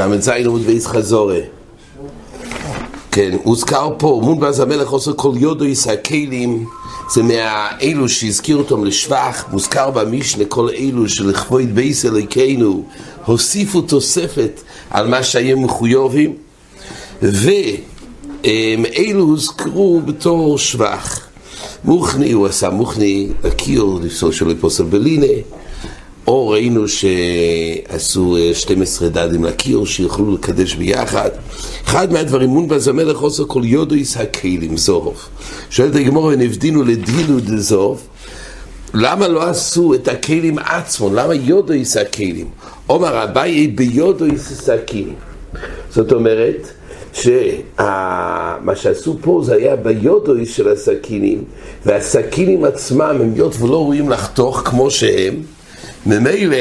ל"ז עמוד בייס חזורה. כן, הוזכר פה, מונבז המלך עושה כל יודו ישהקלים זה מהאלו שהזכיר אותם לשבח, מוזכר במשנה כל אלו שלכבוד בייס אליקנו הוסיפו תוספת על מה שהיו מחויבים ואלו הוזכרו בתור שבח מוכני, הוא עשה מוכני לקיר לפסול שלו פוסל בלינה. או ראינו שעשו 12 דדים לקיר שיוכלו לקדש ביחד. אחד מהדברים מונבז המלך עושה כל יודו ישהקלים זוב שואלת הגמור הם הבדינו לדילו דזוב למה לא עשו את הכלים עצמו? למה יודו ישהקלים? אומר אביי ביודו ישהקלים זאת אומרת שמה שעשו פה זה היה ביודו של הסכינים והסכינים עצמם הם היות ולא רואים לחתוך כמו שהם. ממילא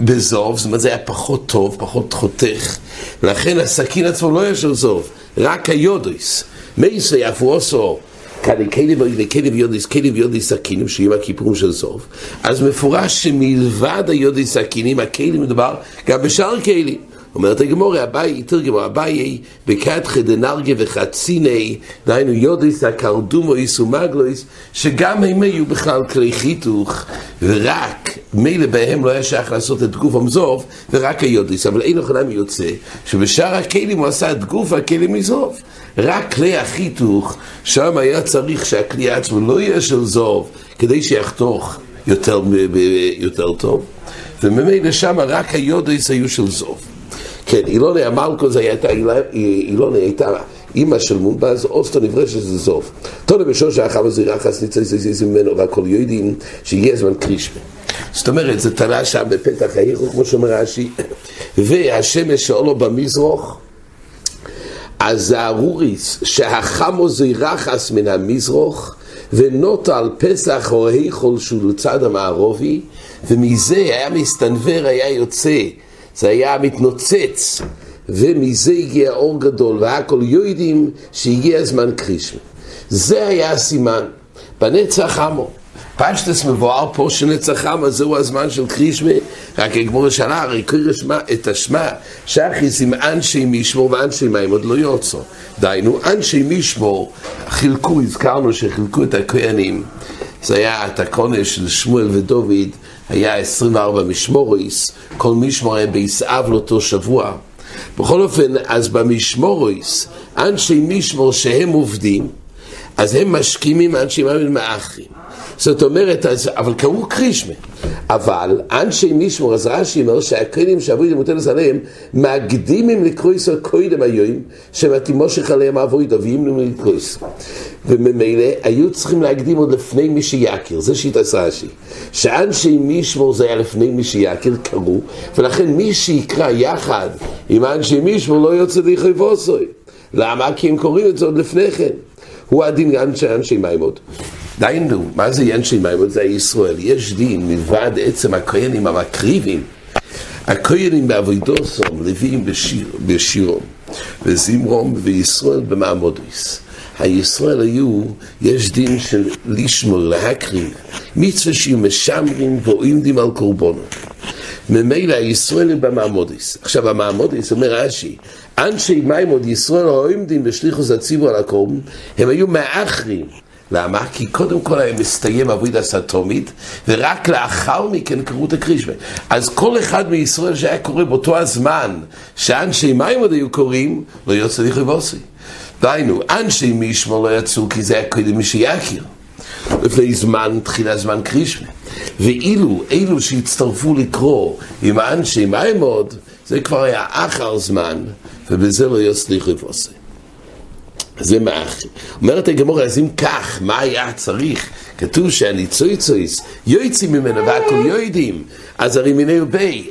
בזוב, זאת אומרת זה היה פחות טוב, פחות חותך לכן הסכין עצמו לא היה של זוב, רק היודויס. מייס ויפו עשו כלב יודיס, כלב יודיס סכינים שיהיו הכיפורים של זוב. אז מפורש שמלבד היודיס סכינים הכלים מדובר גם בשאר כלים אומרת הגמורה, אביי, תרגם, אביי, בקתחי דנרגה וחציני, דהיינו יודיס הקרדומו איסו מגלויס, שגם הם היו בכלל כלי חיתוך, ורק מילא בהם לא היה שייך לעשות את גוף המזוב, ורק היודיס, אבל אין לכם יוצא, שבשאר הכלים הוא עשה את גוף הכלים מזוב. רק כלי החיתוך, שם היה צריך שהכלי עצמו לא יהיה של זוב, כדי שיחתוך יותר, יותר טוב, וממילא שם רק היודיס היו של זוב. כן, אילונה המלכו זה הייתה, אילונה הייתה אימא של מונבז, אוסטו נברשת זוב. תודה בשוש האחר הזה רחס ניצי סי ממנו, והכל יודעים שיהיה זמן קרישמה. זאת אומרת, זה תלה שם בפתח העיר, כמו שאומר רש"י, והשמש שעולו במזרוך, אז זה ארוריס, שהחמו זה רחס מן המזרוך, ונוטה על פסח או היכול שהוא לצד המערובי, ומזה היה מסתנוור, היה יוצא זה היה מתנוצץ, ומזה הגיע אור גדול, והכל יודעים שהגיע הזמן קרישמה. זה היה הסימן, בנצח עמו. פשטס מבואר פה שנצח עמו זהו הזמן של קרישמה, רק הגמור השנה הרי קורא את השמה, שאחיס עם אנשי משמור ואנשי מים עוד לא יוצא. דהיינו, אנשי משמור חילקו, הזכרנו שחילקו את הכהנים, זה היה את הקונה של שמואל ודוד, היה 24 משמוריס, כל משמור היה בעשאב לאותו שבוע. בכל אופן, אז במשמוריס, אנשי משמור שהם עובדים, אז הם משכימים אנשי מאמין מאחרים. זאת אומרת, אז, אבל קראו קרישמה. אבל אנשי משמור, אז רש"י אומר שהכלים שעבודים מוטלת עליהם, מקדימים לקרוא ישראל קודם היום, שמתימושך עליהם עבודו, וימנו לקרוא ישראל. וממילא היו צריכים להקדים עוד לפני מי שיכיר, זה שיטת רש"י. שאנשי משמור זה היה לפני מי שיכיר, קראו, ולכן מי שיקרא יחד עם אנשי משמור לא יוצא ליחי למה? כי הם קוראים את זה עוד לפני כן. הוא הדין אנשי, אנשי מימוד. דיינו, מה זה אנשי מימוד? זה ישראל. יש דין מלבד עצם הכהנים המקריבים. הכהנים בעבודוסום, לוויים בשיר, בשירום, וזמרום וישראל במעמודוס. הישראל היו, יש דין של לשמור, להקריב, מצווה שיהיו משמרים ועומדים על קורבנו. ממילא הישראל הם במעמודס. עכשיו המעמודס, אומר רש"י, אנשי מימוד ישראל העומדים בשליחוס הציבור על הקורבן, הם היו מאחרים. למה? כי קודם כל היה מסתיים עבודה סתומית, ורק לאחר מכן קראו את הקרישמה. אז כל אחד מישראל שהיה קורא באותו הזמן שאנשי מימוד היו קוראים, לא יוצא לכבוסי. דהיינו, אנשי משמור לא יצאו כי זה היה קודם מי שיכיר. לפני זמן, תחילה זמן קרישמה. ואילו, אלו שהצטרפו לקרוא עם האנשי מימוד, זה כבר היה אחר זמן, ובזה לא יצליח לבוסי. זה מאחי. אומרת הגמורה, אז אם כך, מה היה צריך? כתוב שהניצויצויס יועצים ממנו והכל יודעים, אז הרי מיני ובי.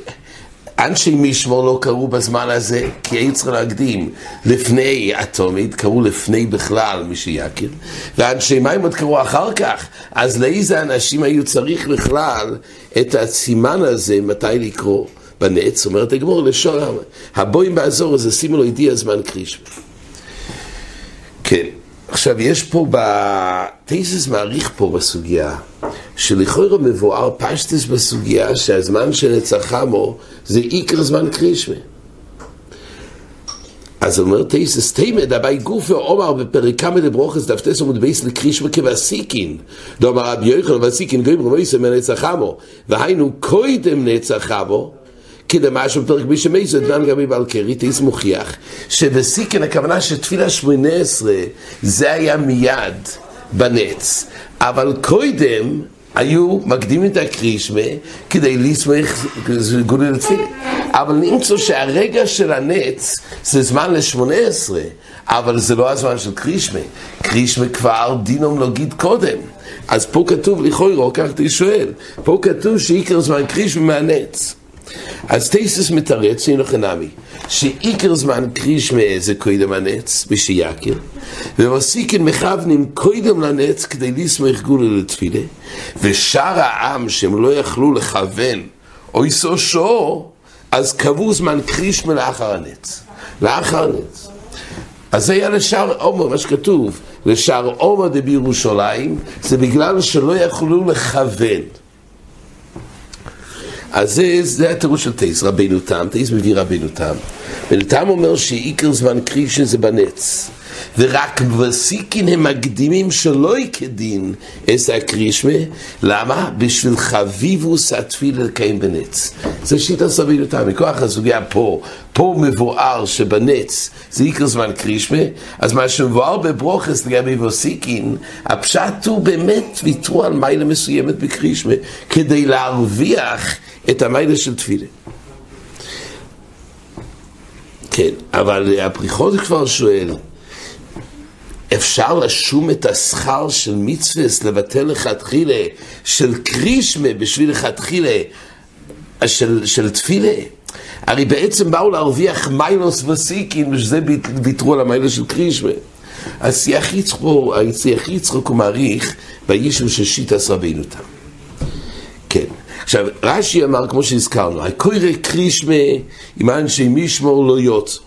אנשי משמור לא קראו בזמן הזה, כי היו צריכים להקדים לפני אטומית, קראו לפני בכלל מי שיכיר, ואנשי מים עוד קראו אחר כך, אז לאיזה אנשים היו צריך בכלל את הסימן הזה, מתי לקרוא בנץ, אומרת הגמור לשור, הבואים באזור הזה, שימו לו ידיע זמן קרישמה. כן, עכשיו, יש פה, תייסס מעריך פה בסוגיה, שלכאורה מבואר פשטס בסוגיה שהזמן של נצח עמו זה עיקר זמן קרישמה. אז אומר תייסס, תימד, אביי גופי עומר בפרק כמה דברוכס דפתס עמוד בייס לקרישמה כבסיקין. דאמר רבי יוחנן ובסיקין גויים רמויסה מנצח עמו, והיינו קוידם נצח עמו, כדמשהו בפרק מי שמייסו, דנן גם מבעל קרי, תייס מוכיח, שבסיקין הכוונה שתפילה שמונה עשרה, זה היה מיד בנץ. אבל קודם היו מקדימים את הקרישמה כדי לסמך גולי לתפילה. אבל נמצא שהרגע של הנץ זה זמן לשמונה עשרה, אבל זה לא הזמן של קרישמה. קרישמה כבר דינום לא גיד קודם. אז פה כתוב לכאורה, כך אתה שואל, פה כתוב שעיקר זמן קרישמה מהנץ. אז טייסס מתרץ, הנה חנמי, שעיקר זמן קרישמה זה קודם הנץ, בשייקר, ומסיקין מכוונים קודם לנץ כדי לסמך גולה לתפילה, ושאר העם שהם לא יכלו לכוון, או יסו שור, אז קבעו זמן קרישמה לאחר הנץ. לאחר הנץ. אז זה היה לשער עומר, מה שכתוב, לשער עומר דבירושלים, זה בגלל שלא יכלו לכוון. אז זה, זה התירוץ של טייס, רבינו תם, טייס מביא רבינו תם. רבינו תם אומר שעיקר זמן קרישן זה בנץ. ורק בסיקין הם מקדימים שלא יקדין אס הקרישמה, למה? בשביל חביבוס התפילה לקיים בנץ. זה שיטה סביל אותה, מכוח הסוגיה פה, פה מבואר שבנץ זה עיקר זמן קרישמה, אז מה שמבואר בברוכס לגבי בוסיקין, הפשט הוא באמת ויתרו על מיילה מסוימת בקרישמה, כדי להרוויח את המיילה של תפילה. כן, אבל הפריחות כבר שואל, אפשר לשום את השכר של מצווה, לבטל לכתחילה, של קרישמה בשביל לכתחילה, של, של תפילה. הרי בעצם באו להרוויח מיילוס וסיקין, ושזה ויתרו על המיילה של קרישמה. אז שיח יצחוק הוא מעריך בישו של שיטס רבינו תם. כן. עכשיו, רש"י אמר, כמו שהזכרנו, הקוירי קרישמה, עם אנשי משמור לא יוצא.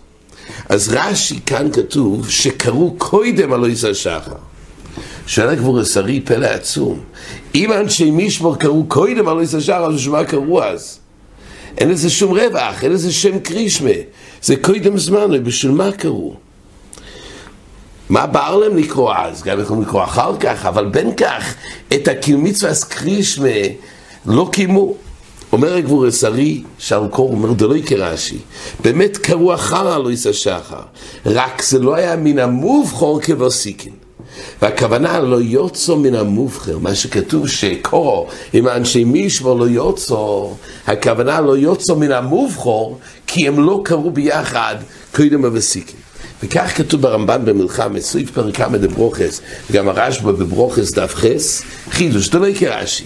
אז רש"י כאן כתוב שקראו קודם על איסר שחר. שואל הגבור השרי פלא עצום. אם אנשי משמור קראו קודם על איסר שחר, אז מה קראו אז? אין לזה שום רווח, אין לזה שם קרישמה. זה קודם זמן, בשביל מה קראו? מה בער להם לקרוא אז? גם יכולים לקרוא אחר כך, אבל בין כך, את הקיום מצווה קרישמה לא קיימו. אומר הגבור השרי, שאל קור, אומר דלוי כרש"י, באמת קראו אחר אלוהיס שחר, רק זה לא היה מן המובחור כבוסיקין. והכוונה לא יוצא מן המובחר, מה שכתוב שקורו עם האנשי מישבו לא יוצא, הכוונה לא יוצא מן המובחור, כי הם לא קראו ביחד קודם הבסיקין. וכך כתוב ברמב"ן במלחמה, סעיף פרק כמה דברוכס, וגם הרשב"א בברוכס דף חס, חידוש, זה לא יקרה רש"י.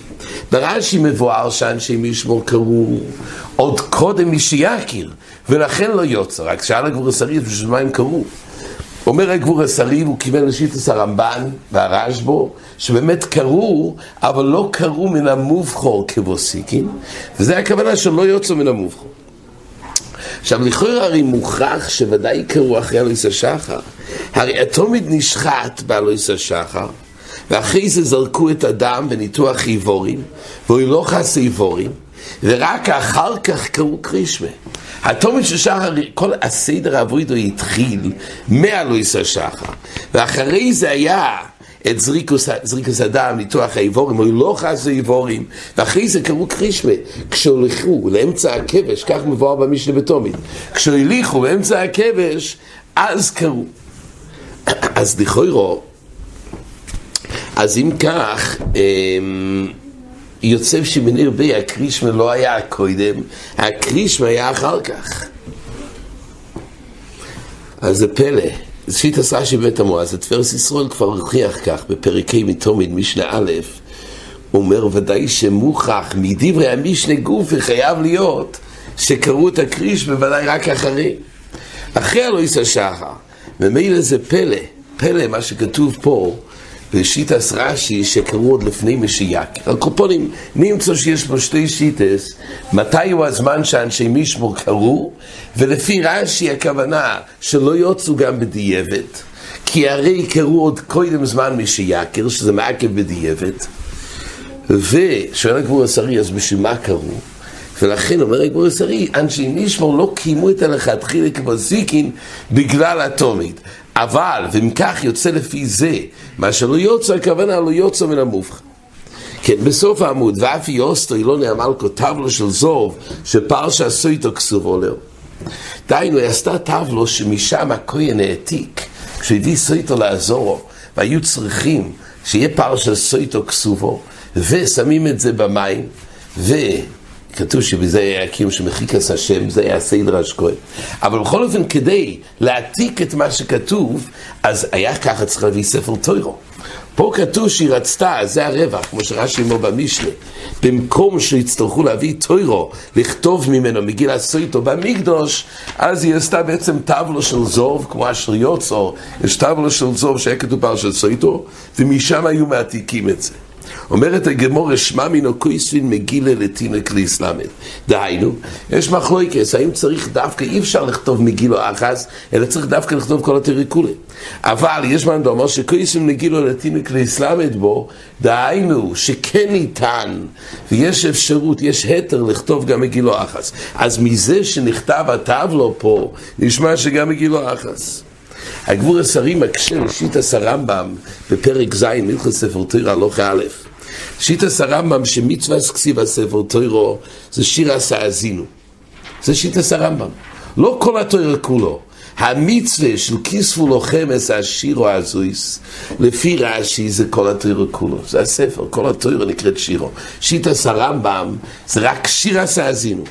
ברש"י מבואר שאנשי משמור קראו עוד קודם משיכיר, ולכן לא יוצא, רק שאל הגבור השריף בשביל מה הם קראו. אומר הגבור השריף, הוא קיבל לשיטת הרמב"ן והרשב"א, שבאמת קראו, אבל לא קראו מן המובחור כבוסיקין, וזה הכוונה שלא יוצא מן המובחור. עכשיו, לכאורה הרי מוכרח שוודאי קראו אחרי אלוהיס השחר. הרי התומד נשחט באלוהיס השחר, ואחרי זה זרקו את הדם בניתוח איבורים, והוא לא חס איבורים, ורק אחר כך קראו קרישמה. התומד של שחר, כל הסדר האבוידו התחיל מאלוהיס השחר, ואחרי זה היה את זריקוס, זריקוס הדם, ניתוח האיבורים, היו לא חס האיבורים, ואחרי זה קראו קרישמה, כשהולכו לאמצע הכבש, כך מבואר במשנה בתומית, כשהוליכו לאמצע הכבש, אז קראו. אז לכוירו, אז אם כך, אמ, יוצא שמניר בי הקרישמה לא היה קודם, הקרישמה היה אחר כך. אז זה פלא. שיט עשה שבית המועז, תפרס ישראל כבר הוכיח כך בפרק ה' מתומד, משנה א', אומר ודאי שמוכח מדברי המשנה גופי חייב להיות שקראו את הקריש בוודאי רק אחרי. אחרי הלויס השחר. ומילא זה פלא, פלא מה שכתוב פה בשיטס רש"י שקראו עוד לפני משיח. הקופונים נמצא שיש פה שתי שיטס, מתי הוא הזמן שאנשי משמור קראו, ולפי רש"י הכוונה שלא יוצאו גם בדיעבד. כי הרי קראו עוד קודם זמן משייקר, שזה מעכב בדיעבד, ושואל הגבור השרי, אז בשביל מה קראו? ולכן אומר הגבור השרי, אנשי נשמור לא קיימו את הלכתחילה כמו זיקין בגלל התומית. אבל, ואם כך יוצא לפי זה, מה שלא יוצא, הכוונה לא יוצא מן המובחן. כן, בסוף העמוד, ואף יוסטו אילון נאמר כותב לו של זוב, שפרשה סויטו כסובו לו. דהיינו, היא עשתה טבלו שמשם הכהן העתיק, כשהביא סויטו לעזורו, והיו צריכים שיהיה פרשה סויטו כסובו, ושמים את זה במים, וכתוב שבזה היה הקיום שמחיקס השם, זה היה סדר השכוי. אבל בכל אופן, כדי להעתיק את מה שכתוב, אז היה ככה צריך להביא ספר טוירו. פה כתוב שהיא רצתה, זה הרווח, כמו שרש"י אומר במשנה, במקום שיצטרכו להביא טוירו, לכתוב ממנו מגיל הסויטו במקדוש, אז היא עשתה בעצם טבלו של זוב, כמו אשר יוצור, יש טבלו של זוב שהיה כתוב פרשת סויטו, ומשם היו מעתיקים את זה. אומרת הגמור, שמע מינו קויסבין מגילה לתינוק לאסלאמד. דהיינו, יש מחלוקס, האם צריך דווקא, אי אפשר לכתוב מגילו אחס, אלא צריך דווקא לכתוב כל הטריקולים. אבל יש מה דומה שקויסבין מגילו לתינוק לאסלאמד בו, דהיינו, שכן ניתן, ויש אפשרות, יש התר לכתוב גם מגילו אחס. אז מזה שנכתב הטבלו פה, נשמע שגם מגילו אחס. הגבור השרי מקשה לשיטס הרמב"ם בפרק ז', מלכות ספר תירא, הלוך א'. שיטס הרמב"ם שמצווה כסיב הספר תוירו זה שיר האזינו. זה שיטס הרמב"ם. לא כל התוירו כולו. המצווה של כיספו לוחמס השירו הזויס, לפי רש"י זה כל התוירו כולו. זה הספר, כל התוירו נקראת שירו. שיטס הרמב"ם זה רק שיר האזינו.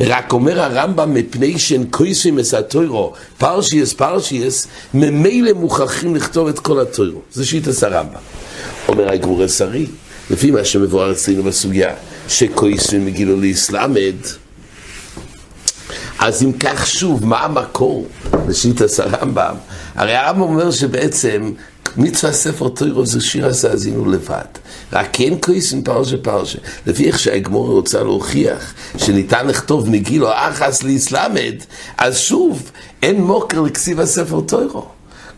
רק אומר הרמב"ם מפני שאין קויסים את התוירו, פרשיאס פרשיאס, ממילא מוכרחים לכתוב את כל התוירו. זה שיטס הרמב"ם. אומר הגבור השרי, לפי מה שמבואר אצלנו בסוגיה, שקויסין מגילו לאסלאמד, אז אם כך שוב, מה המקור לשיטת הרמב"ם? הרי הרמב"ם אומר שבעצם מצווה ספר תוירו זה שיר עשינו לבד. רק כן כויסין פרשה פרשה. לפי איך שהגמור רוצה להוכיח שניתן לכתוב מגילו אחס לאסלאמד, אז שוב, אין מוקר לכסיב הספר תוירו.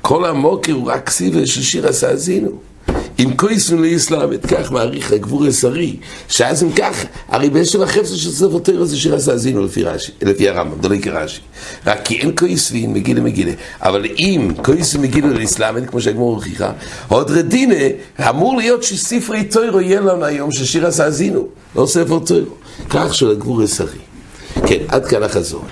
כל המוקר הוא רק כסיב של שיר עשינו. אם כויסנו לאסלאמית, כך מעריך הגבור הסרי, שאז אם כך, הרי בשם החפצה של ספר תרא זה שיר עשינו לפי רש"י, לפי הרמב"ם, דולי כרש"י. רק כי אין כויסבין מגילה מגילה. אבל אם כויסו מגילה לאסלאמית, כמו שהגמור הוכיחה, עוד רדינה, אמור להיות שספרי תוירו יהיה לנו היום ששיר עשינו, לא ספר תוירו. כך של הגבור הסרי. כן, עד כאן החזור.